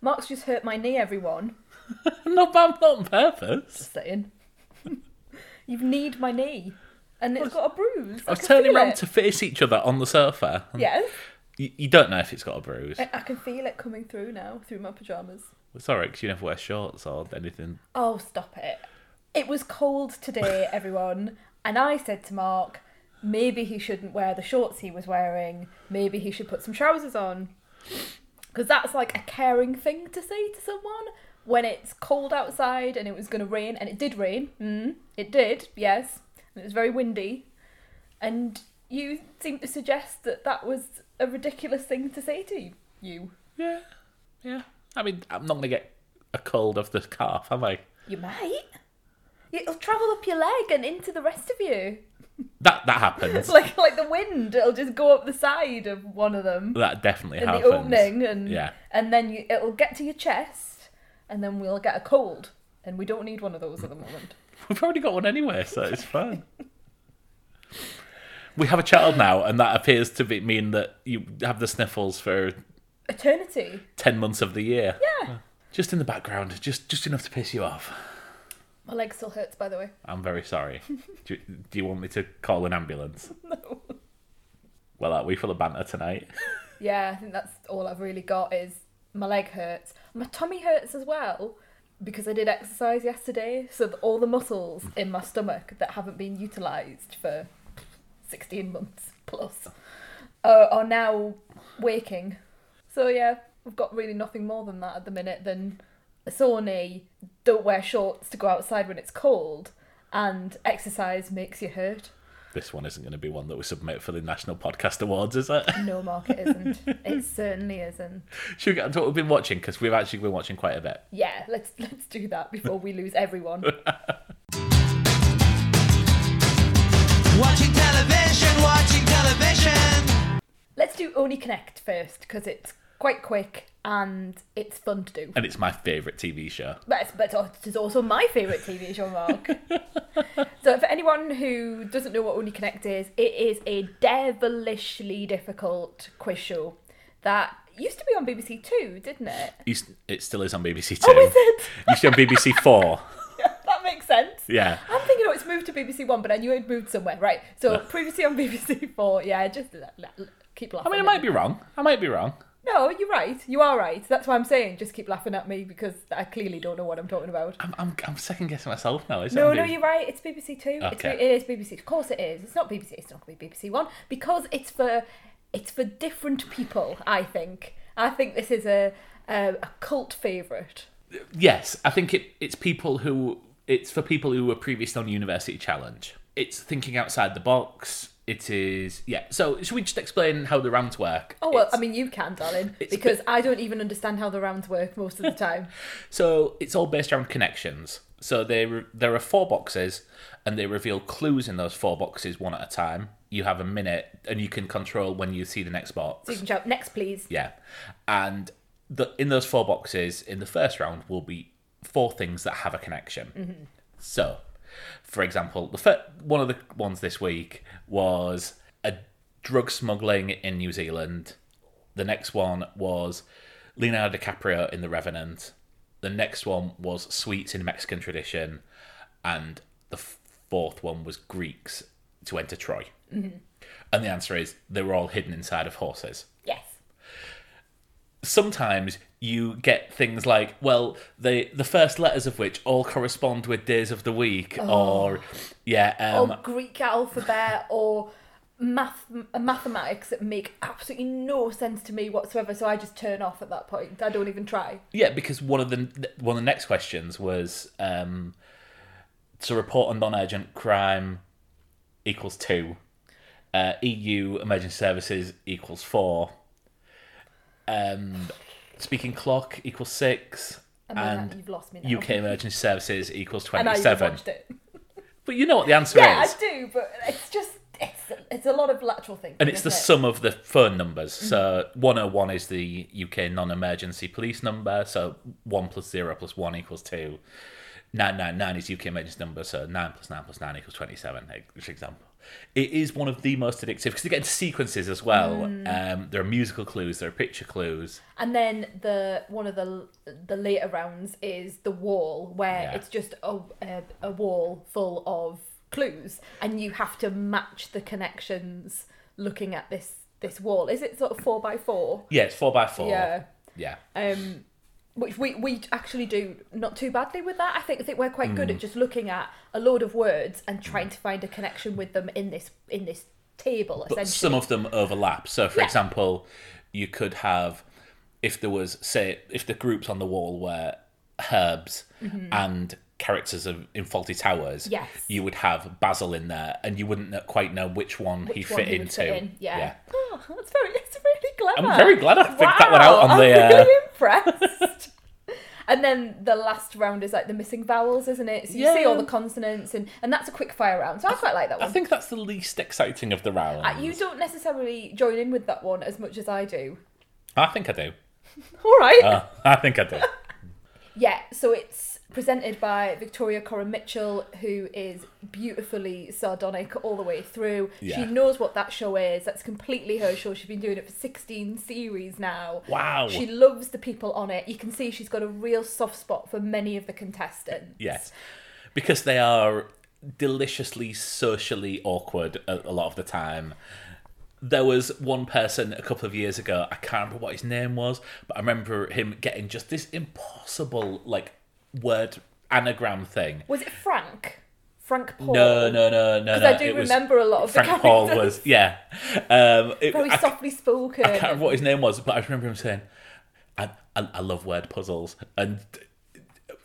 Mark's just hurt my knee, everyone. not, bad, not on purpose. Just saying. You've kneed my knee. And it's got a bruise. I was can turning feel around it. to face each other on the sofa. Yes. You, you don't know if it's got a bruise. I, I can feel it coming through now, through my pyjamas. It's alright because you never wear shorts or anything. Oh, stop it. It was cold today, everyone. And I said to Mark, maybe he shouldn't wear the shorts he was wearing. Maybe he should put some trousers on. Because that's like a caring thing to say to someone when it's cold outside and it was going to rain. And it did rain. Mm, it did, yes. And it was very windy. And you seem to suggest that that was a ridiculous thing to say to you. Yeah, yeah. I mean, I'm not going to get a cold off the calf, am I? You might. It'll travel up your leg and into the rest of you. That that happens. like like the wind, it'll just go up the side of one of them that definitely in happens. the opening, and Yeah. and then you, it'll get to your chest, and then we'll get a cold, and we don't need one of those at the moment. We've already got one anyway, so it's fine. we have a child now, and that appears to be, mean that you have the sniffles for Eternity. ten months of the year. Yeah. Just in the background, just just enough to piss you off. My leg still hurts, by the way. I'm very sorry. do, you- do you want me to call an ambulance? No. Well, are we full of banter tonight? Yeah, I think that's all I've really got is my leg hurts. My tummy hurts as well because I did exercise yesterday. So all the muscles in my stomach that haven't been utilised for 16 months plus uh, are now waking. So yeah, I've got really nothing more than that at the minute than a sore knee, don't wear shorts to go outside when it's cold, and exercise makes you hurt. This one isn't going to be one that we submit for the National Podcast Awards, is it? No, Mark, it isn't. it certainly isn't. Should we get on to what we've been watching? Because we've actually been watching quite a bit. Yeah, let's let's do that before we lose everyone. Watching television, watching television. let's do Only Connect first because it's quite quick and it's fun to do. And it's my favourite TV show. But it's, but it is also my favourite TV show, Mark. so for anyone who doesn't know what Only Connect is, it is a devilishly difficult quiz show that used to be on BBC Two, didn't it? It still is on BBC oh, Two. Oh, is it? Used to be on BBC Four. that makes sense. Yeah. I'm thinking, oh, it's moved to BBC One, but I knew it moved somewhere. Right. So uh. previously on BBC Four, yeah, just keep laughing. I mean, I might be wrong. I might be wrong. No, you're right. You are right. That's why I'm saying just keep laughing at me because I clearly don't know what I'm talking about. I'm, I'm, I'm second guessing myself now. Is it No, no, you're right. It's BBC Two. It's, Okay. it is BBC. Of course, it is. It's not BBC. It's not going to be BBC One because it's for it's for different people. I think. I think this is a a, a cult favourite. Yes, I think it, it's people who it's for people who were previously on University Challenge. It's thinking outside the box. It is yeah. So should we just explain how the rounds work? Oh well, It's- I mean you can, darling, because I don't even understand how the rounds work most of the time. So it's all based around connections. So there there are four boxes, and they reveal clues in those four boxes one at a time. You have a minute, and you can control when you see the next box. so you can shout next, please. Yeah, and the in those four boxes in the first round will be four things that have a connection. Mm-hmm. So, for example, the fir- one of the ones this week was a drug smuggling in New Zealand. The next one was Leonardo DiCaprio in The Revenant. The next one was sweets in Mexican tradition, and the fourth one was Greeks to enter Troy. Mm-hmm. And the answer is they were all hidden inside of horses Yes. sometimes you get things like well the the first letters of which all correspond with days of the week or yeah um or Greek alphabet or math mathematics that make absolutely no sense to me whatsoever. So I just turn off at that point. I don't even try. yeah because one of the one of the next questions was um to report a non-urgent crime equals 2 uh, EU emergency services equals 4 um speaking clock equals 6 And, and you've lost me now. UK emergency services equals and I even 27 watched but you know what the answer Yeah, is I do, but it's just it's it's a lot of lateral thinking. and it's the it? sum of the phone numbers. Mm. So 101 is the UK non-emergency police number. So one plus zero plus one equals two. Nine nine nine is UK emergency number. So nine plus nine plus nine equals twenty-seven. For example. It is one of the most addictive because you get into sequences as well. Mm. Um, there are musical clues, there are picture clues. And then the one of the the later rounds is the wall, where Yeah. it's just a, a a wall full of clues, and you have to match the connections looking at this this wall. Is it sort of four by four? Yeah, it's four by four. Yeah. Yeah. Um, which we, we actually do not too badly with that. I think I think we're quite Mm. good at just looking at a load of words and trying to find a connection with them in this in this table. but essentially, some of them overlap. So, for Yeah. example, you could have if there was say if the groups on the wall were herbs and characters of in Fawlty Towers, Mm-hmm. Yes. you would have Basil in there, and you wouldn't quite know which one he which one fit he into. fit in. Yeah. Oh, that's very clever. I'm very glad I picked that one out on Wow, the, I'm uh, really impressed. and then the last round is like the missing vowels, isn't it? So you see all the consonants, and and that's a quick fire round. So I quite like that one. I think that's the least exciting of the rounds. Uh, you don't necessarily join in with that one as much as I do. I think I do. All right. Uh, I think I do. Yeah, so it's presented by Victoria Coren Mitchell, who is beautifully sardonic all the way through. Yeah. She knows what that show is. That's completely her show. She's been doing it for 16 series now. Wow. She loves the people on it. You can see she's got a real soft spot for many of the contestants. Yes, because they are deliciously socially awkward a, a lot of the time. There was one person a couple of years ago. I can't remember what his name was, but I remember him getting just this impossible like word anagram thing. Was it Frank? Frank Paul? No, no, no, no, Because no. I do it remember a lot of Frank the Paul was yeah. Um, it, Very I, softly spoken. I can't remember what his name was, but I remember him saying, "I, I, I love word puzzles," and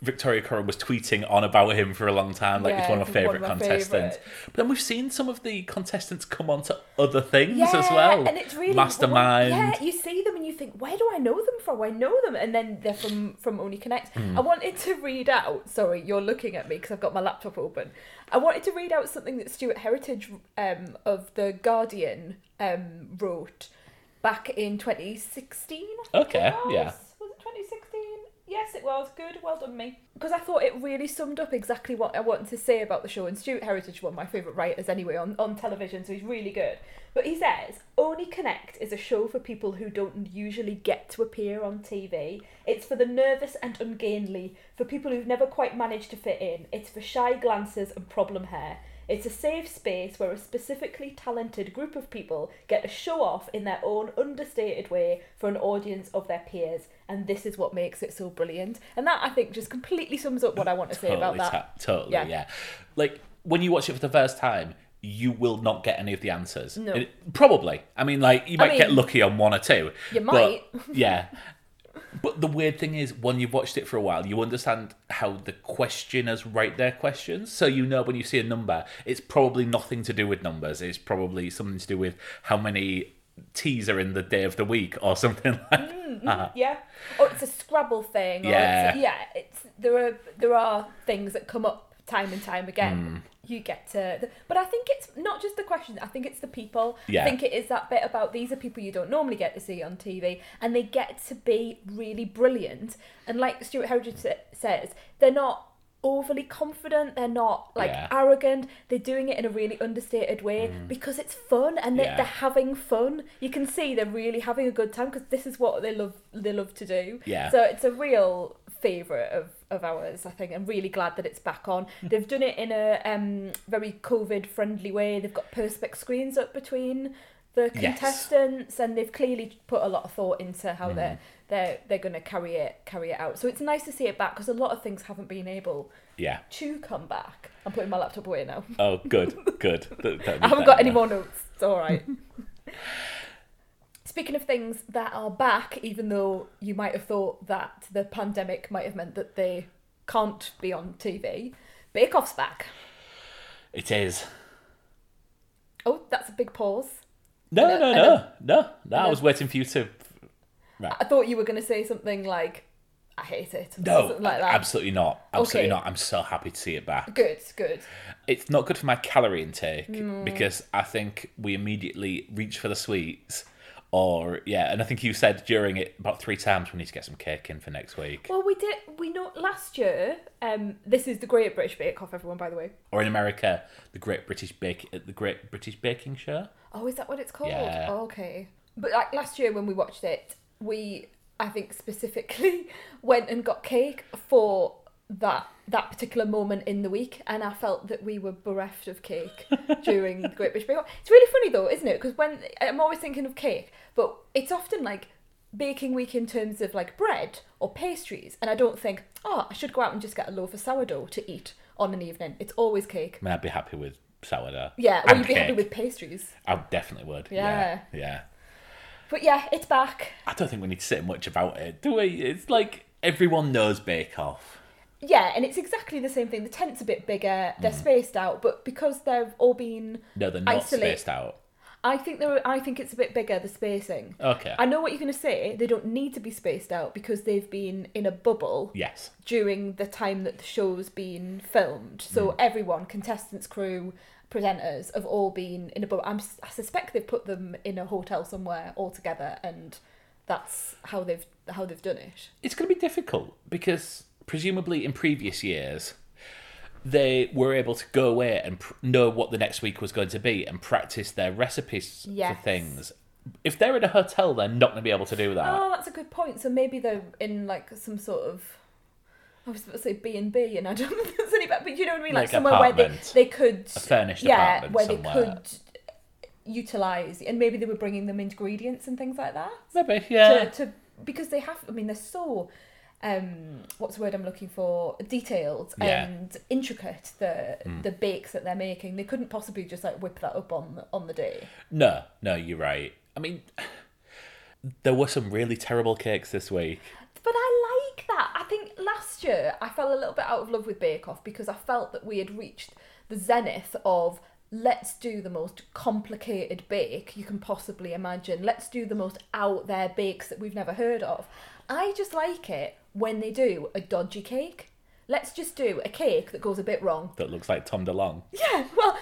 Victoria Coren was tweeting on about him for a long time, like Yeah, he's one of my favorite of my contestants. favourites. But then we've seen some of the contestants come on to other things yeah, as well. and it's really Mastermind. Yeah, you see them and you think, where do I know them from? I know them, and then they're from from Only Connect. Hmm. I wanted to read out. Sorry, you're looking at me because I've got my laptop open. I wanted to read out something that Stuart Heritage um, of the Guardian um, wrote back in 2016. Okay, yeah. Was it 2016? Yes, it was. Good. Well done, me. Because I thought it really summed up exactly what I wanted to say about the show. And Stuart Heritage, one of my favourite writers anyway, on, on television, so he's really good. But he says, Only Connect is a show for people who don't usually get to appear on TV. It's for the nervous and ungainly, for people who've never quite managed to fit in. It's for shy glances and problem hair. It's a safe space where a specifically talented group of people get to show off in their own understated way for an audience of their peers, and this is what makes it so brilliant. And that I think just completely sums up what I want to say about that. ta- totally, Yeah. yeah. Like when you watch it for the first time, you will not get any of the answers. No. It- probably. I mean, like you I might get lucky on one or two. you but- might. yeah. But the weird thing is, when you've watched it for a while, you understand how the questioners write their questions. So you know when you see a number, it's probably nothing to do with numbers. It's probably something to do with how many T's are in the day of the week or something like that. Yeah. Or it's a Scrabble thing. Or Yeah. It's, yeah. It's there are there are things that come up time and time again. Hmm. You get to, but I think it's not just the questions. I think it's the people. Yeah. I think it is that bit about these are people you don't normally get to see on TV, and they get to be really brilliant. And like Stuart Heritage says, they're not overly confident. They're not like Yeah. arrogant. They're doing it in a really understated way because it's fun and they. Yeah. they're having fun. You can see they're really having a good time because this is what they love. They love to do. Yeah. So it's a real favourite of, of ours, I think. I'm really glad that it's back on. They've done it in a um, very COVID friendly way. They've got perspex screens up between the Yes. contestants, and they've clearly put a lot of thought into how Mm. they're they're they're going to carry it carry it out. So it's nice to see it back because a lot of things haven't been able Yeah. to come back. I'm putting my laptop away now. Oh, good, good. I haven't got any more notes. It's all right. Speaking of things that are back, even though you might have thought that the pandemic might have meant that they can't be on TV, Bake Off's back. It is. Oh, that's a big pause. No, no, no, no, no. I was waiting for you to. Right. I thought you were going to say something like, I hate it. No, like that. absolutely not. Absolutely Okay. not. I'm so happy to see it back. Good, good. It's not good for my calorie intake Mm. because I think we immediately reach for the sweets Or yeah, and I think you said during it about three times we need to get some cake in for next week. Well, we did. We know last year. Um, this is the Great British Bake Off, everyone. By the way. Or in America, the Great British Bake the Great British Baking Show. Oh, is that what it's called? Yeah. Oh, okay. But like last year when we watched it, we I think specifically went and got cake for that that particular moment in the week, and I felt that we were bereft of cake during the Great British Bake Off. It's really funny though, isn't it? Because when I'm always thinking of cake, but it's often like baking week in terms of like bread or pastries, and I don't think, oh, I should go out and just get a loaf of sourdough to eat on an evening. It's always cake. I mean, I'd be happy with sourdough. Yeah, well, you'd be happy with pastries. I definitely would. Yeah. yeah. Yeah. But yeah, it's back. I don't think we need to say much about it, do we? It's like everyone knows Bake Off. Yeah, and it's exactly the same thing. The tent's a bit bigger, they're Mm. spaced out, but because they've all been No, they're not Isolate. spaced out. I think they're I think it's a bit bigger, the spacing. Okay. I know what you're gonna say, they don't need to be spaced out because they've been in a bubble Yes. during the time that the show's been filmed. So Mm. everyone, contestants, crew, presenters, have all been in a bubble. I'm, I suspect they've put them in a hotel somewhere all together, and that's how they've how they've done it. It's going to be difficult because presumably in previous years they were able to go away and pr- know what the next week was going to be and practice their recipes Yes. for things. If they're in a hotel, they're not going to be able to do that. Oh, that's a good point. So maybe they're in like some sort of. I was supposed to say B and B, and I don't think there's any better, but you know what I mean, like, Like somewhere where they, they could, A furnished yeah, where somewhere. they could utilize, and maybe they were bringing them ingredients and things like that. Maybe, yeah. To, to because they have, I mean, they're so, um, what's the word I'm looking for? Detailed Yeah. and intricate. The the bakes that they're making, they couldn't possibly just like whip that up on on the day. No, no, you're right. I mean, there were some really terrible cakes this week. But I like that. I think last year I fell a little bit out of love with Bake Off because I felt that we had reached the zenith of let's do the most complicated bake you can possibly imagine. Let's do the most out there bakes that we've never heard of. I just like it when they do a dodgy cake. Let's just do a cake that goes a bit wrong. That looks like Tom DeLonge. Yeah, well,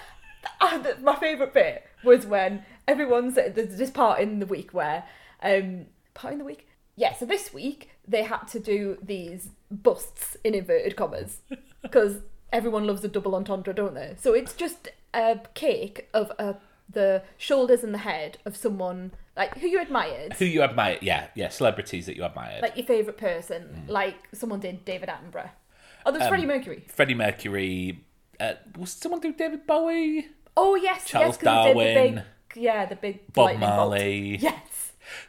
th- my favourite bit was when everyone's there's this part in the week where um part in the week. Yeah, so this week they had to do these busts in inverted commas because everyone loves a double entendre, don't they? So it's just a cake of a the shoulders and the head of someone like who you admired, Who you admire? Yeah, yeah, celebrities that you admired. like your favourite person, mm. like someone did David Attenborough. Oh, there's Freddie um, Mercury. Freddie Mercury. Uh, was someone do David Bowie? Oh yes, Charles yes, 'cause he did the Darwin, big, yeah, the big Bob lightning bolt. Marley. Yes.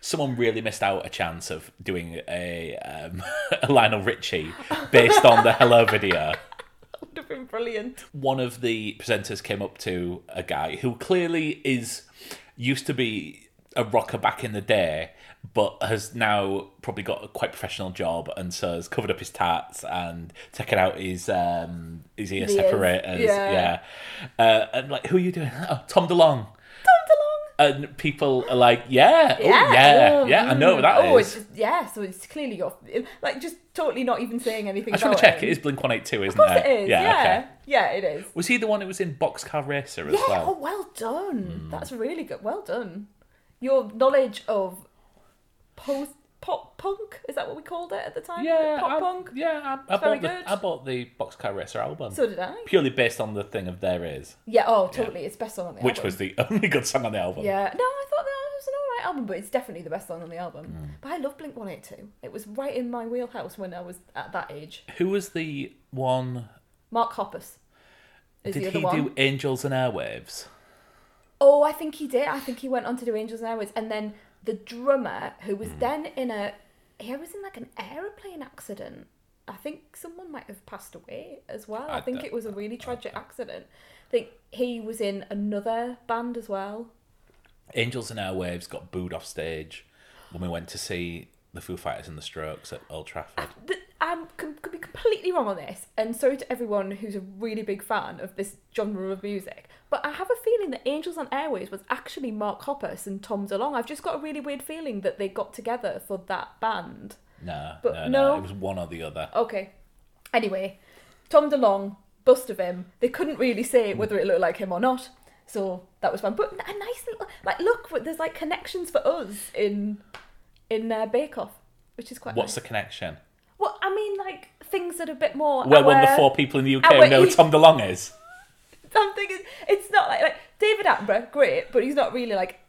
Someone really missed out a chance of doing a, um, a Lionel Richie based on the Hello video. would have been brilliant. One of the presenters came up to a guy who clearly is used to be a rocker back in the day, but has now probably got a quite professional job, and so has covered up his tats and taken out his um, his ear The ears, separators. yeah. Yeah, Uh, and like, who are you doing? Oh, Tom DeLonge. And people are like, yeah, oh, yeah, oh, yeah, I know what mm. that oh, is. it's just, yeah, so it's clearly your like just totally not even saying anything. I just want about to check. It is Blink One Eight Two, isn't Of course it? it is. Yeah, okay. yeah, it is. Was he the one who was in Boxcar Racer as Yeah. well? Oh, well done. Hmm. That's really good. Well done. Your knowledge of post pop punk is that what we called it at the time? yeah, pop I, punk. yeah. I, I very bought the good. I bought the Boxcar Racer album So did I. purely based on the thing of There Is, Yeah. Oh, totally. It's best song on the album. which album. was the only good song on the album. Yeah, no, I thought that was an alright album, but it's definitely the best song on the album. Hmm. But I love Blink 182. It was right in my wheelhouse when I was at that age. Who was the one? Mark Hoppus is Did he one. do Angels and Airwaves? Oh, I think he did. I think he went on to do Angels and Airwaves, And then the drummer, who Hmm. was then in a. He was in like an aeroplane accident. I think someone might have passed away as well. I, I think it was a really tragic accident. I think he was in another band as well. Angels and Airwaves got booed off stage when we went to see the Foo Fighters and the Strokes at Old Trafford. Th- I could be completely wrong on this, and sorry to everyone who's a really big fan of this genre of music, but I have a feeling that Angels and Airwaves was actually Mark Hoppus and Tom DeLonge. I've just got a really weird feeling that they got together for that band. No, But no, no, no. It was one or the other. Okay. Anyway, Tom DeLonge, bust of him. They couldn't really say whether it looked like him or not. So that was fun. But a nice little like look, there's like connections for us in in uh, Bake Off, which is quite. What's nice. the connection? Well, I mean, like things that are a bit more. Well, one of the four people in the UK who know who Tom DeLonge is. I'm thinking it's not like like David Attenborough, great, but he's not really like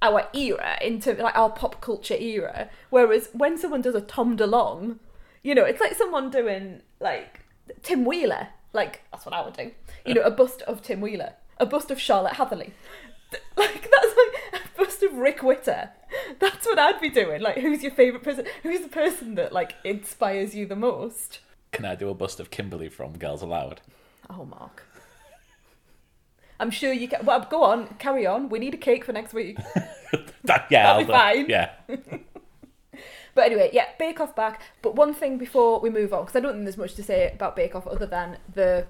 our era into like our pop culture era. Whereas when someone does a Tom DeLonge, you know, it's like someone doing like Tim Wheeler. Like that's what I would do. You know, a bust of Tim Wheeler, a bust of Charlotte Hatherley. Like that's like a bust of Rick Witter. That's what I'd be doing. Like, who's your favorite person? Who's the person that like inspires you the most? Can I do a bust of Kimberley from Girls Aloud? Oh, Mark. I'm sure you can. Well, go on, carry on. We need a cake for next week. That, yeah, That'll I'll be do- fine. Yeah, But anyway, yeah, Bake Off back. But one thing before we move on, because I don't think there's much to say about Bake Off other than the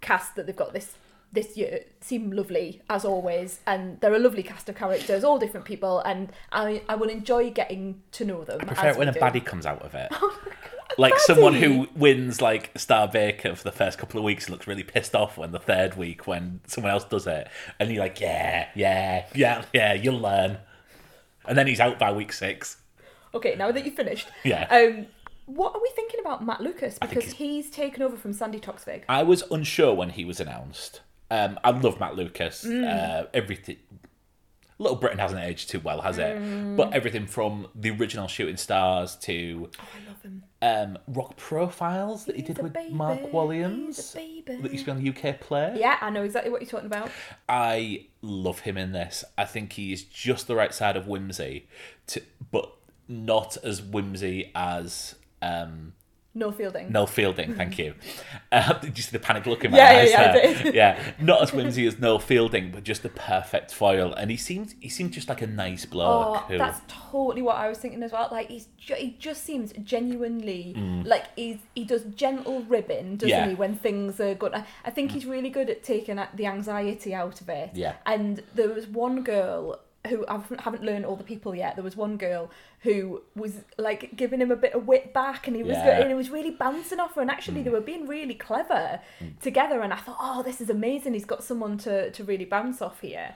cast that they've got this this year seem lovely as always, and they're a lovely cast of characters, all different people, and I I will enjoy getting to know them. I prefer it when a do. baddie comes out of it. like someone who wins like Star Baker for the first couple of weeks looks really pissed off when the third week when someone else does it, and you're like, yeah, yeah, yeah, yeah, you'll learn. And then he's out by week six. Okay, now that you've finished, Yeah. Um, what are we thinking about Matt Lucas? Because he's taken over from Sandi Toksvig. I was unsure when he was announced. Um, I love Matt Lucas. Mm. Uh, everything. Little Britain hasn't aged too well, has it? Mm. But everything from the original Shooting Stars to Oh, I love him. um, Rock Profiles that he did with baby, Mark Williams that used to be on the UK Play. Yeah, I know exactly what you're talking about. I love him in this. I think he is just the right side of whimsy, to, but not as whimsy as um, Noel Fielding. Noel Fielding. Thank you. Uh, did you see the panic look in my Yeah, yeah, eyes yeah, I there? did. yeah, not as whimsy as Noel Fielding, but just the perfect foil. And he seemed he seemed just like a nice bloke. Oh, who, that's totally what I was thinking as well. Like he's ju- he just seems genuinely like he's he does gentle ribbon, doesn't Mm. Yeah. he? When things are good, I, think he's really good at taking the anxiety out of it. Yeah. And there was one girl who I haven't- learned all the people yet. There was one girl who was like giving him a bit of wit back, and he was Yeah. Mm. and he was really bouncing off her. And actually, they were being really clever together. And I thought, oh, this is amazing. He's got someone to to really bounce off here.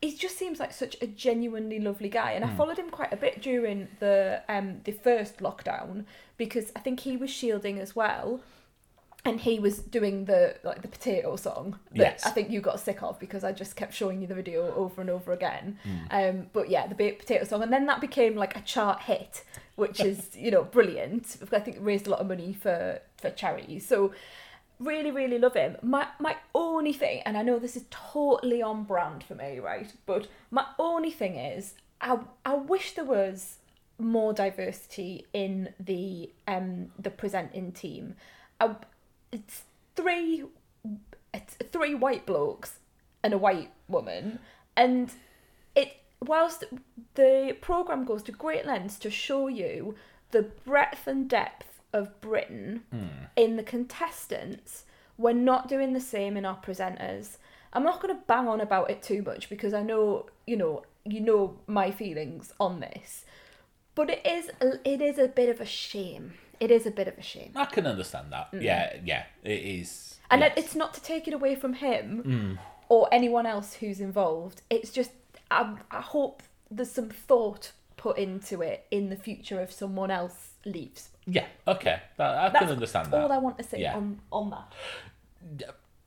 He just seems like such a genuinely lovely guy, and I followed him quite a bit during the um the first lockdown because I think he was shielding as well and he was doing the like the potato song that Yes. I think you got sick of because I just kept showing you the video over and over again. Hmm. Um, but yeah, the potato song, and then that became like a chart hit, which is you know brilliant. I think it raised a lot of money for for charities. So really, really love him. My my only thing, and I know this is totally on brand for me, right? But my only thing is, I I wish there was more diversity in the um the presenting team. I, it's three it's three white blokes and a white woman. And it whilst the program goes to great lengths to show you the breadth and depth of Britain hmm. in the contestants we're not doing the same in our presenters. I'm not going to bang on about it too much because I know you know you know my feelings on this. But it is it is a bit of a shame it is a bit of a shame I can understand that. Yeah, yeah, it is. and yes. it's not to take it away from him or anyone else who's involved. It's just I, I hope there's some thought put into it in the future if someone else leaves. yeah, okay, that, I can understand that. all I want to say Yeah. on on that.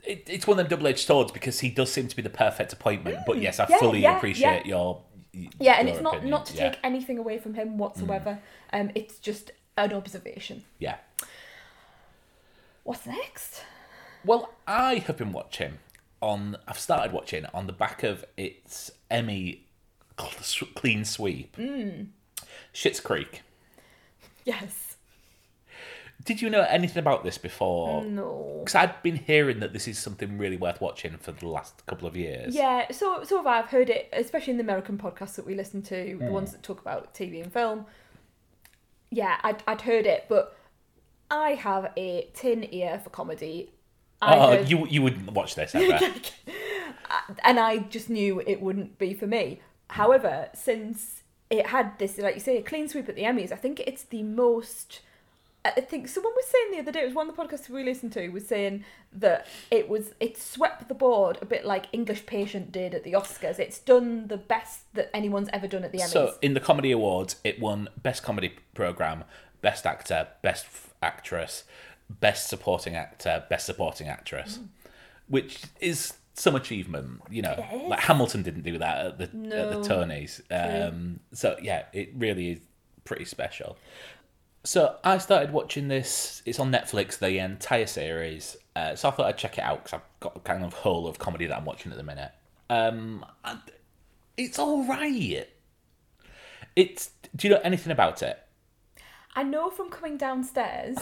it, it's one of them double-edged swords because he does seem to be the perfect appointment. but yes, I Mm, yeah, fully yeah, appreciate your Yeah, and it's not opinion. not to yeah. take anything away from him whatsoever. Um, it's just an observation. Yeah. What's next? Well, I have been watching on. I've started watching on the back of its Emmy clean sweep. Mm. Schitt's Creek. Yes. Did you know anything about this before? No. Because I'd been hearing that this is something really worth watching for the last couple of years. Yeah, so so have I. I've heard it, especially in the American podcasts that we listen to, Hmm. the ones that talk about TV and film. Yeah, I'd, I'd heard it, but I have a tin ear for comedy. I Oh, heard- you you wouldn't watch this ever. Uh, and I just knew it wouldn't be for me. However, since it had this, like you say, a clean sweep at the Emmys, I think it's the most I think someone was saying the other day, it was one of the podcasts we listened to, was saying that it was it swept the board a bit like English Patient did at the Oscars. It's done the best that anyone's ever done at the Emmys. So in the comedy awards, it won best comedy program, best actor, best actress, best supporting actor, best supporting actress, which is some achievement. You know, like Hamilton didn't do that at the at the Tonys. Um, so yeah, it really is pretty special. So I started watching this. It's on Netflix, the entire series. Uh, so I thought I'd check it out because I've got a kind of whole of comedy that I'm watching at the minute. Um, it's all right. It's. Do you know anything about it? I know from coming downstairs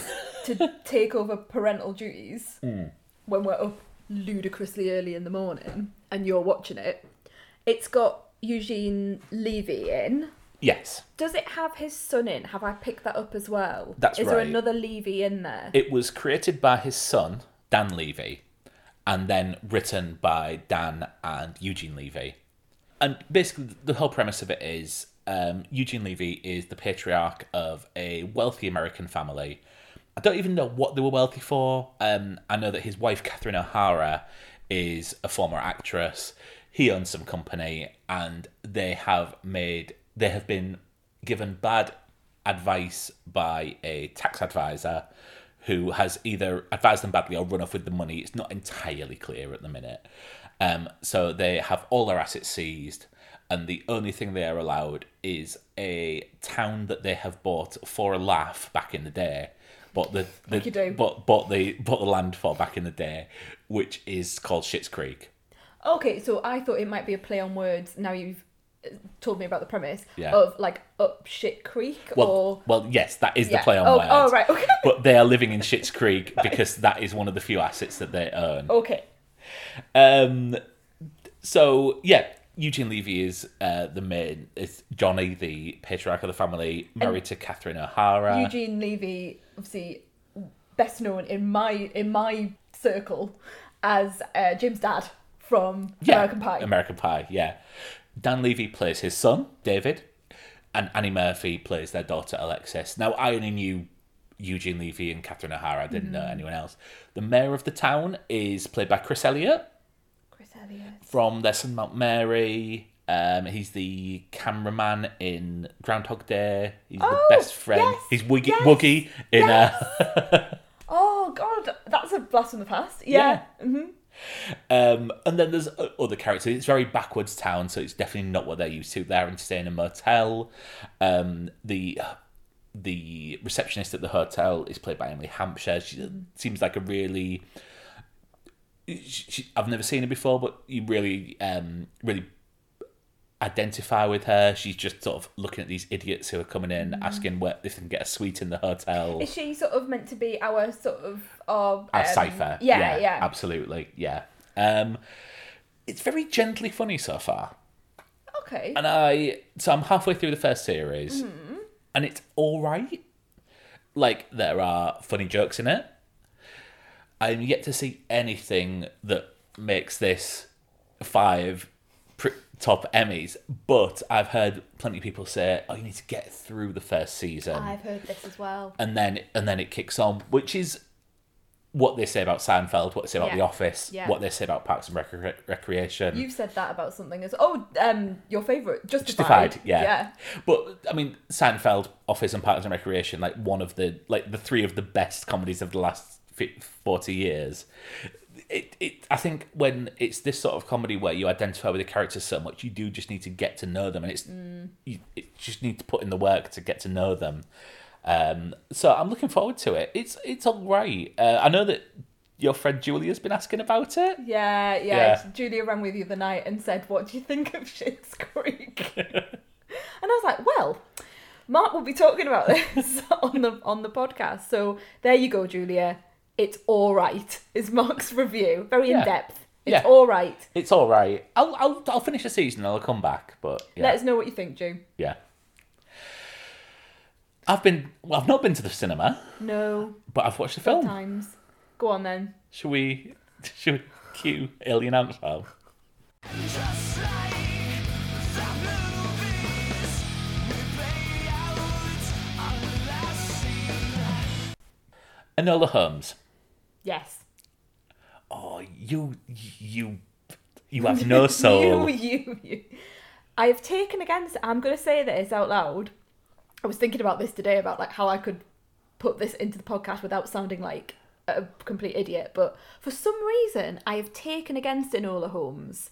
to take over parental duties Hmm. when we're up ludicrously early in the morning and you're watching it, it's got Eugene Levy in. Yes, Does it have his son in? Have I picked that up as well? That's Is there another Levy in there? it was created by his son Dan Levy, and then written by Dan and Eugene Levy. And basically, the whole premise of it is um, Eugene Levy is the patriarch of a wealthy American family. I don't even know what they were wealthy for. Um, I know that his wife, Catherine O'Hara, is a former actress. He owns some company, and they have made they have been given bad advice by a tax advisor who has either advised them badly or run off with the money. It's not entirely clear at the minute. Um, so they have all their assets seized, and the only thing they are allowed is a town that they have bought for a laugh back in the day. Bought the, the do. bought, bought the bought the land for back in the day, which is called Schitt's Creek. Okay, so I thought it might be a play on words. Now you've told me about the premise Yeah. of like up shit creek Well, or well, yes, that is Yeah. the play on Oh, words. oh, right, okay. But they are living in Schitt's Creek because that is one of the few assets that they own. okay. Um, so yeah, Eugene Levy is uh, the main. It's Johnny, the patriarch of the family, married to Catherine O'Hara. Eugene Levy, obviously best known in my in my circle as uh, Jim's dad from yeah, American Pie. American Pie. Yeah, Dan Levy plays his son David, and Annie Murphy plays their daughter Alexis. Now I only knew Eugene Levy and Catherine O'Hara. I didn't know anyone else. The mayor of the town is played by Chris Elliott. Chris Elliott. from Lesson Mount Mary. Um, he's the cameraman in Groundhog Day. He's Oh, the best friend. yes, he's Woogie, yes, Woogie in uh, Oh God, that's a blast from the past. Yeah. hmm um, and then there's other characters. It's very backwards town, so it's definitely not what they're used to. They're in staying in a motel. Um, the the receptionist at the hotel is played by Emily Hampshire. She seems like a really. She, she, I've never seen her before, but you really, um, really identify with her. She's just sort of looking at these idiots who are coming in, asking where if they can get a suite in the hotel. Is she sort of meant to be our sort of our Our um, cipher. Yeah, yeah. yeah, Absolutely, yeah. Um, it's very gently funny so far. Okay. And I, so I'm halfway through the first series, Mm-hmm. and it's all right. Like there are funny jokes in it. I'm yet to see anything that makes this five pr- top Emmys, but I've heard plenty of people say, "Oh, you need to get through the first season." I've heard this as well. and then and then it kicks on, which is what they say about Seinfeld, what they say about Yeah. The Office, Yeah. what they say about Parks and Recre- Recreation. You've said that about something as oh, um, your favourite Justified. Justified, yeah. Yeah. But I mean, Seinfeld, Office, and Parks and Recreation, like one of the like the three of the best comedies of the last forty years. It, it, I think when it's this sort of comedy where you identify with the characters so much, you do just need to get to know them, and it's you it just need to put in the work to get to know them. Um, so I'm looking forward to it. It's it's all right. Uh, I know that your friend Julia's been asking about it. Yeah, yeah. Yeah. Julia rang with you the night and said, "What do you think of Schitt's Creek?" and I was like, "Well, Mark will be talking about this on the on the podcast." So there you go, Julia. It's all right. Is Mark's review very in Yeah. depth? It's Yeah. all right. It's all right. I'll I'll, I'll finish the season and I'll come back. But yeah. Let us know what you think, Ju. Yeah. I've been well, I've not been to the cinema, No but I've watched the film. times. Go on then. Should we should we cue Alien Ant Farm? Just like the movies we play out on last scene. Enola Holmes. Yes. Oh, you, you, you have no soul. you, you, you. I have taken against. I'm going to say this out loud. I was thinking about this today about like how I could put this into the podcast without sounding like a complete idiot. But for some reason, I have taken against Enola Holmes,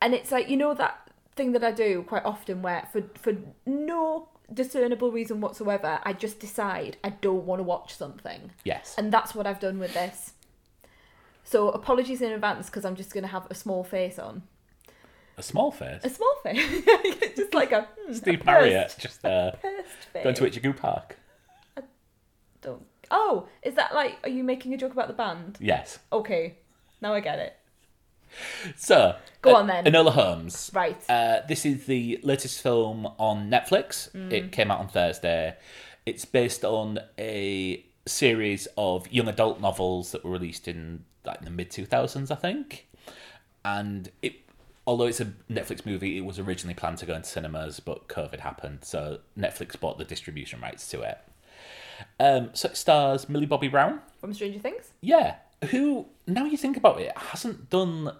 and it's like you know that thing that I do quite often where for for no discernible reason whatsoever, I just decide I don't want to watch something. Yes. And that's what I've done with this. So apologies in advance because I'm just going to have a small face on. A small face. A small face. just like a. Hmm, Steve pursed- just uh, pursed face. going to Itchy Park. Don't. Oh, is that like. Are you making a joke about the band? Yes. Okay. Now I get it. So, Go uh, on then. Enola Holmes. Right. Uh, this is the latest film on Netflix. Mm. It came out on Thursday. It's based on a series of young adult novels that were released in like the mid two thousands, I think. And it, although it's a Netflix movie, it was originally planned to go into cinemas, but COVID happened, so Netflix bought the distribution rights to it. Um, so it stars Millie Bobby Brown. From Stranger Things? Yeah, who now you think about it hasn't done,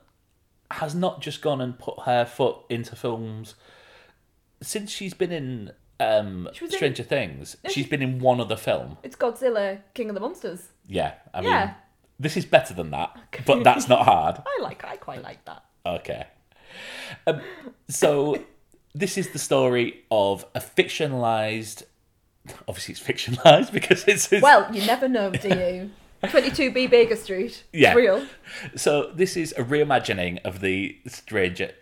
has not just gone and put her foot into films since she's been in um, was in- Stranger Things. She's she- been in one other film. It's Godzilla, King of the Monsters. Yeah, I mean, Yeah. this is better than that, but that's not hard. I like. I quite like that. Okay. Um, so this is the story of a fictionalized. Obviously, it's fictionalized because it's, it's Well, you never know, do you? 22B Baker Street. Yeah. It's real. So this is a reimagining of the Stranger.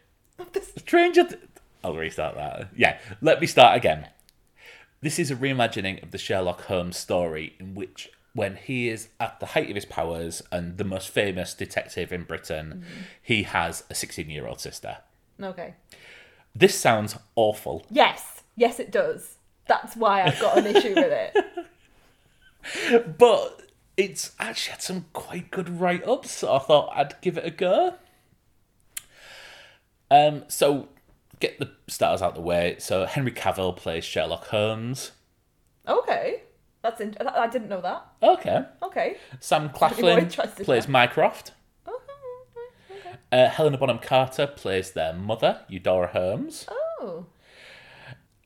Stranger. Th- I'll restart that. Yeah, let me start again. This is a reimagining of the Sherlock Holmes story in which, when he is at the height of his powers and the most famous detective in Britain, mm-hmm. he has a 16 year old sister. Okay. This sounds awful. Yes. Yes, it does. That's why I've got an issue with it. But it's actually had some quite good write ups, so I thought I'd give it a go. Um, so get the stars out the way. So Henry Cavill plays Sherlock Holmes. Okay. That's in- I didn't know that. Okay. Okay. Sam Claflin plays now. Mycroft. Oh, okay. Uh, Helena Bonham Carter plays their mother, Eudora Holmes. Oh.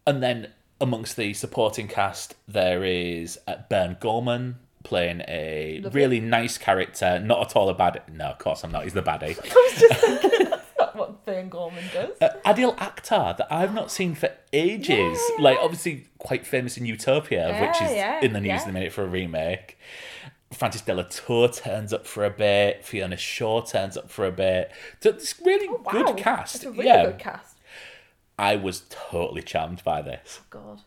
And then amongst the supporting cast, there is uh, Burn Gorman playing a Lovely. really nice character, not at all a bad. No, of course I'm not. He's the baddie. I was just thinking that's not what Burn Gorman does. Uh, Adil Akhtar that I've not seen for ages. Yeah. Like obviously quite famous in Utopia, which is yeah, in the news yeah. at the minute for a remake. Frances de la Tour turns up for a bit. Fiona Shaw turns up for a bit. So it's really Oh, wow. good cast. It's a really yeah, good cast. I was totally charmed by this. God.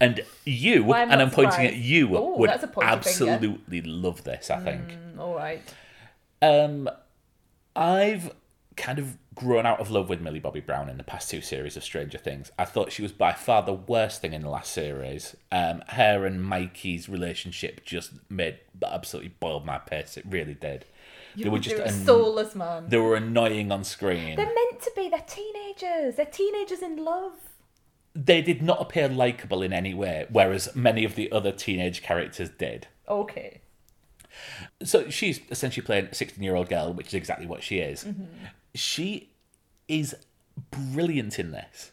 And you, Why and I'm pointing at you, Ooh, would that's a pointy finger. absolutely love this. I think. Mm, all right. Um, I've kind of grown out of love with Millie Bobby Brown in the past two series of Stranger Things. I thought she was by far the worst thing in the last series. Um, her and Mikey's relationship just made absolutely boiled my piss. It really did. They were just a an- soulless man. they were annoying on screen. They're meant to be. They're teenagers. They're teenagers in love. They did not appear likable in any way, whereas many of the other teenage characters did. Okay. So she's essentially playing a 16 year old girl, which is exactly what she is. Mm-hmm. She is brilliant in this.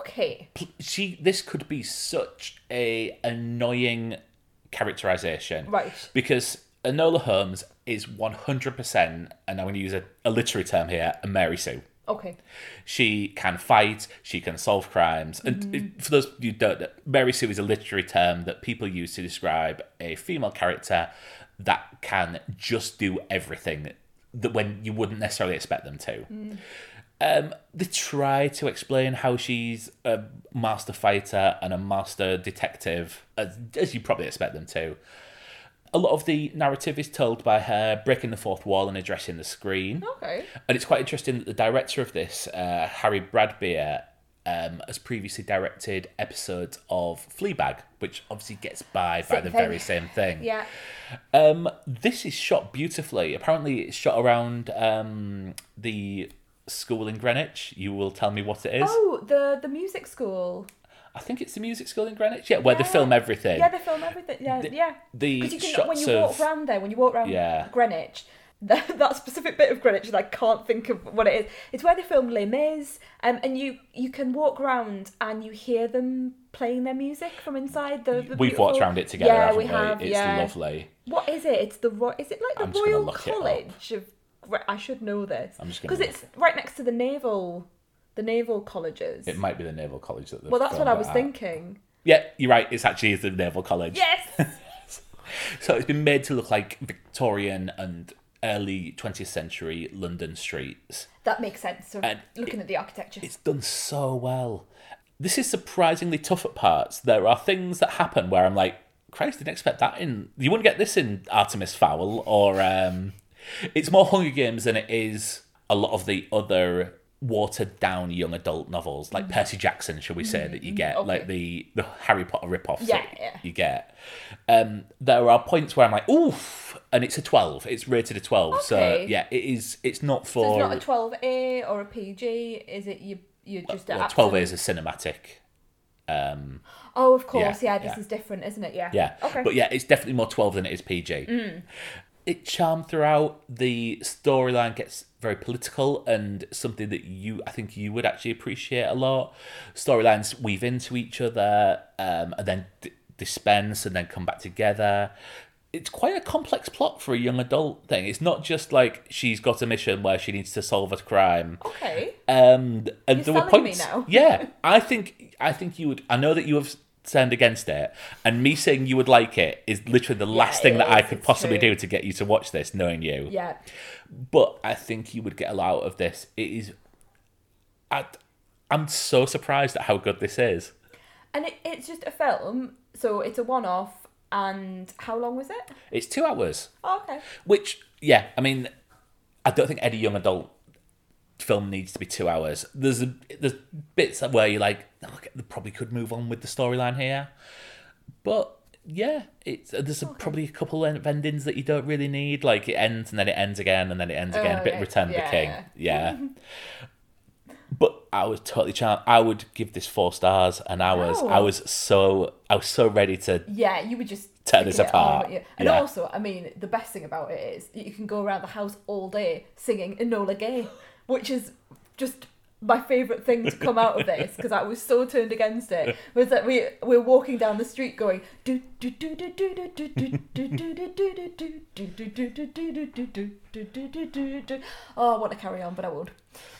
Okay. She this could be such a annoying characterization, Right. Because Enola Holmes is 100%, and I'm going to use a, a literary term here, a Mary Sue. Okay. She can fight, she can solve crimes. And it- for those you don't know, Mary Sue is a literary term that people use to describe a female character that can just do everything that when you wouldn't necessarily expect them to. Um, they try to explain how she's a master fighter and a master detective, as, as you probably expect them to. A lot of the narrative is told by her breaking the fourth wall and addressing the screen. Okay. And it's quite interesting that the director of this, uh, Harry Bradbeer, um, has previously directed episodes of Fleabag, which obviously gets by by the thing. very same thing. Yeah. Um, this is shot beautifully. Apparently, it's shot around um, the school in Greenwich. You will tell me what it is. Oh, the the music school. I think it's the music school in Greenwich. Yeah, where they film everything. Yeah, they film everything. Yeah, The- yeah. the you can, when you walk of- around there, when you walk around Yeah. Greenwich, that, that specific bit of Greenwich that I can't think of what it is. It's where they film Les Mis, um, and you you can walk around and you hear them playing their music from inside the. the We've walked around it together, Yeah, haven't we we? have. It's yeah. lovely. What is it? It's the Ro- is it like I'm the Royal look it up. College of? I should know this I'm just gonna because it's right next to the naval, the naval colleges. It might be the Naval College that. well, that's what I was at. thinking. Yeah, you're right. It's actually the Naval College. Yes. So it's been made to look like Victorian and early 20th century London streets. That makes sense. So And looking at the architecture. It's done so well. This is surprisingly tough at parts. There are things that happen where I'm like, Christ, didn't expect that in. You wouldn't get this in Artemis Fowl or. Um, it's more Hunger Games than it is a lot of the other watered down young adult novels, like Percy Jackson, shall we say, that you get, Mm-hmm. okay. like the, the Harry Potter rip-offs Yeah, that yeah. you get. Um, there are points where I'm like, oof, and it's a 12. It's rated a 12. okay. So, yeah, it is. It's not So for. it's not a twelve A or a PG. Is it you? You just well, 12 absolute- is a cinematic. Um, Oh, of course. Yeah, Yeah, this is different, isn't it? Yeah. Yeah. Okay. Mm. But yeah, it's definitely more 12 than it is PG. It charmed throughout. The storyline gets very political and something that you, I think you would actually appreciate a lot. Storylines weave into each other um, and then d- dispense and then come back together. It's quite a complex plot for a young adult thing. It's not just like she's got a mission where she needs to solve a crime. okay. Um, and You're there were points. now. yeah, I think I think you would. I know that you have turned against it, and me saying you would like it is literally the last thing that I could possibly true. do to get you to watch this, knowing you. Yeah. But I think you would get a lot out of this. It is. I, I'm so surprised at how good this is. And it, it's just a film, so it's a one-off. And how long was it? It's two hours, Oh, okay. which yeah, I mean, I don't think any young adult film needs to be two hours. There's a, there's bits where you're like, they probably could move on with the storyline here, but yeah, it's uh, there's a, probably a couple of endings that you don't really need. Like it ends and then it ends again and then it ends again. Oh, a bit Return of the King, yeah. but I was totally charmed. I would give this four stars, and I was I Oh. was so I was so ready to Yeah, you would just Tear this apart. on, yeah. And Yeah. also, I mean, the best thing about it is you can go around the house all day singing Enola Gay, which is just my favourite thing to come out of this because I was so turned against it. Was that we we're walking down the street going do do do do do do do do do do do do do do do. Oh, I want to carry on, but I won't.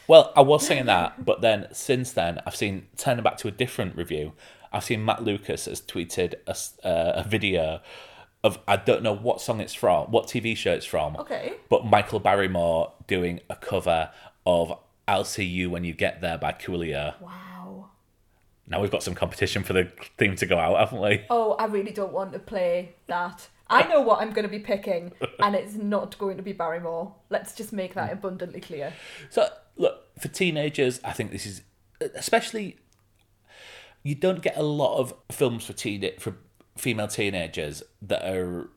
Well, I was saying that, but then since then, I've seen turning back to a different review. I've seen Matt Lucas has tweeted a, uh, a video of I don't know what song it's from, what TV show it's from, Okay. but Michael Barrymore doing a cover of "I'll See You When You Get There" by Coolio. Wow. Now we've got some competition for the theme to go out, haven't we? Oh, I really don't want to play that. I know what I'm going to be picking, and it's not going to be Barrymore. Let's just make that hmm. abundantly clear. So, look, for teenagers, I think this is especially. You don't get a lot of films for teen for female teenagers that are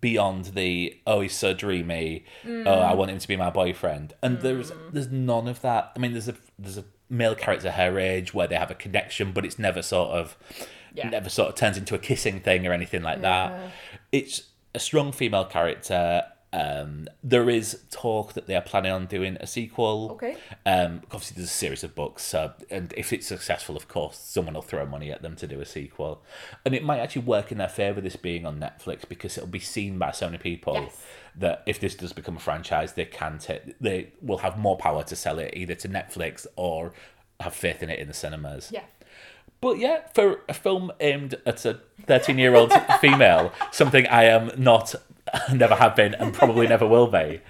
beyond the oh he's so dreamy. Mm. Oh I want him to be my boyfriend. And there's mm. there's none of that. I mean there's a there's a male character her age where they have a connection but it's never sort of Yeah. never sort of turns into a kissing thing or anything like that. It's a strong female character um, there is talk that they are planning on doing a sequel Okay. um, obviously, there's a series of books, so, and if it's successful, of course, someone will throw money at them to do a sequel, and it might actually work in their favor. This being on Netflix because it'll be seen by so many people Yes. that if this does become a franchise, they can take, they will have more power to sell it either to Netflix or have faith in it in the cinemas. Yeah. But yeah, for a film aimed at a 13 year old female, something I am not, never have been, and probably never will be.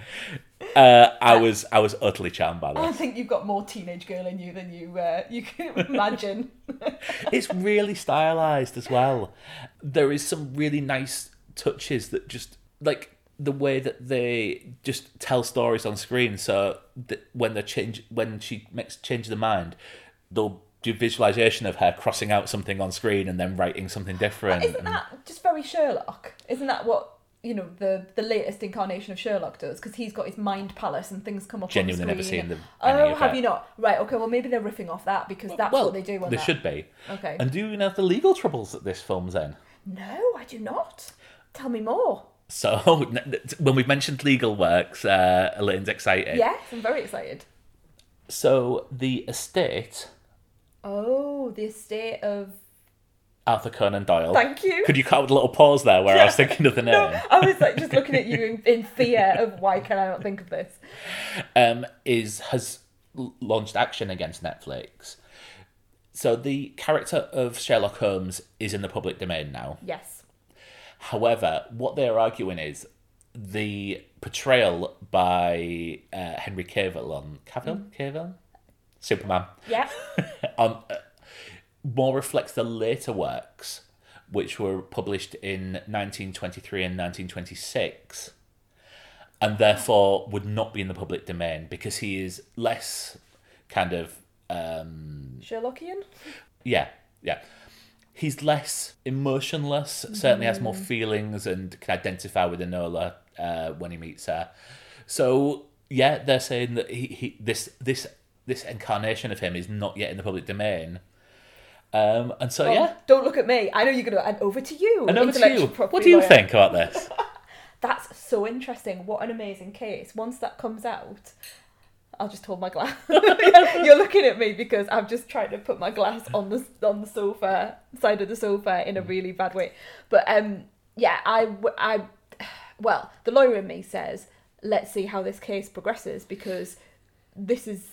Uh, I was I was utterly charmed by this. I think you've got more teenage girl in you than you uh, you can imagine. it's really stylized as well. There is some really nice touches that just like the way that they just tell stories on screen. So that when they change, when she makes change the mind, they'll visualization of her crossing out something on screen and then writing something different. Isn't and- that just very Sherlock? Isn't that what you know the the latest incarnation of Sherlock does because he's got his mind palace and things come up. Genuinely on never seen the. any Oh, have you not? Right. Okay. Well, maybe they're riffing off that because that's well, what they do. On They that. should be. Okay. And do you know the legal troubles that this film's in? No, I do not. Tell me more. So when we've mentioned legal works, uh, Elaine's excited. Yes, I'm very excited. So the estate, Oh, the estate of. Arthur Conan Doyle. Thank you. Could you cut a little pause there where I was thinking of the name? No, I was like just looking at you in, in fear of why can I not think of this? um, is has launched action against Netflix. So the character of Sherlock Holmes is in the public domain now. Yes. However, what they are arguing is the portrayal by uh, Henry Cavill on Cavill, Cavill, Superman, Yeah. on uh, more reflects the later works, which were published in 1923 and 1926, and therefore would not be in the public domain because he is less kind of um, Sherlockian. yeah, yeah. He's less emotionless. Certainly has more feelings and can identify with Enola uh, when he meets her. So yeah, they're saying that he, he this this this incarnation of him is not yet in the public domain. Um, and so Oh, yeah, Don't look at me. I know you're gonna. And over to you. and over to you. What do you lawyer. think about this? That's so interesting. What an amazing case. Once that comes out, I'll just hold my glass. You're looking at me because I'm just trying to put my glass on the on the sofa side of the sofa in a really bad way. But um, yeah, I I well, the lawyer in me says let's see how this case progresses because this is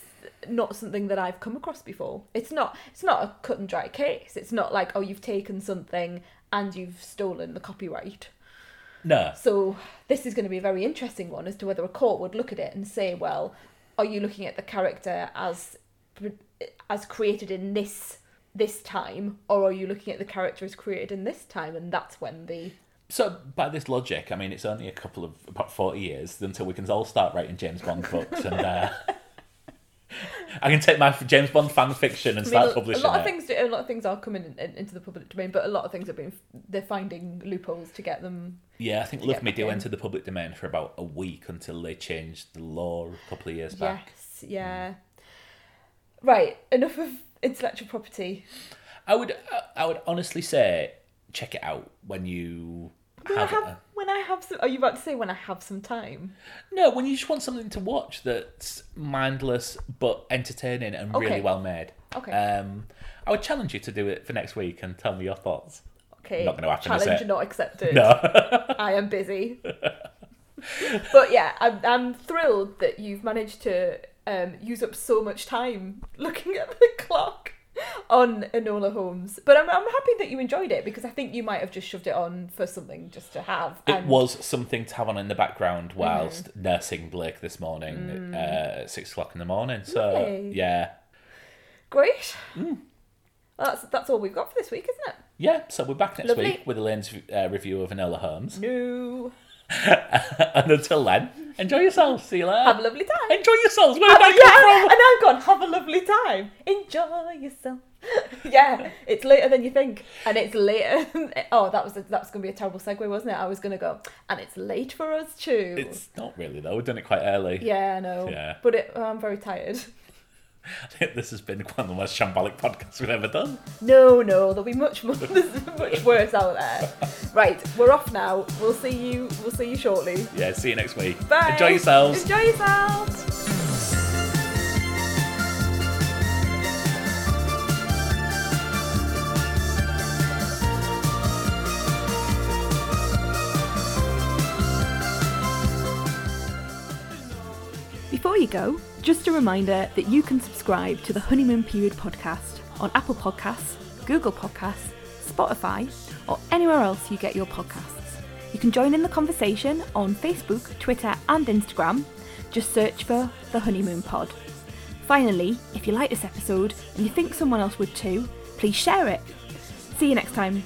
not something that I've come across before. It's not it's not a cut and dry case. It's not like oh you've taken something and you've stolen the copyright. No, So this is going to be a very interesting one as to whether a court would look at it and say, well, are you looking at the character as as created in this this time, or are you looking at the character as created in this time? And that's when the So by this logic, I mean it's only a couple of about forty years until we can all start writing James Bond books, and uh, I can take my James Bond fan fiction and I mean, start publishing a lot it. of things do, a lot of things are coming in, in- into the public domain, but a lot of things are being they're finding loopholes to get them. Yeah, I think Love Me Do entered the public domain for about a week until they changed the law a couple of years back. Yes, yeah. Hmm. Right. Enough of intellectual property. I would, I would honestly say, check it out when you have, have, a- when I have some, are you about to say when I have some time? no, when you just want something to watch that's mindless but entertaining and really well made. Okay. Um, I would challenge you to do it for next week and tell me your thoughts. Okay. Not gonna happen, is Challenge it? not accepted. No, I am busy. but yeah, I'm, I'm thrilled that you've managed to um, use up so much time looking at the clock on Enola Holmes. But I'm, I'm happy that you enjoyed it because I think you might have just shoved it on for something just to have. it and- was something to have on in the background Mm-hmm. whilst nursing Blake this morning uh, at six o'clock in the morning. So Mm. Really? yeah, Great. Mm. Well, that's, that's all we've got for this week, isn't it? yeah. So we're back next Lovely. week with Elaine's uh, review of Vanilla Holmes. No. and until then, enjoy yourselves. See you later. Have a lovely time. Enjoy yourselves. Where did come yeah, and I've gone, have a lovely time. Enjoy yourself. yeah, it's later than you think. And it's later. oh, that was a, that was going to be a terrible segue, wasn't it? I was going to go, and it's late for us too. It's not really though. We've done it quite early. Yeah, I know. Yeah. But it, oh, I'm very tired. This has been one of the most shambolic podcasts we've ever done. No, no, there'll be much more, there's much worse out there. Right, we're off now. We'll see you. We'll see you shortly. Yeah. See you next week. Bye. Enjoy yourselves. Enjoy yourselves. Before you go, just a reminder that you can subscribe to the Honeymoon Period podcast on Apple Podcasts, Google Podcasts, Spotify, or anywhere else you get your podcasts. You can join in the conversation on Facebook, Twitter, and Instagram. Just search for the Honeymoon Pod. Finally, if you like this episode and you think someone else would too, please share it. See you next time.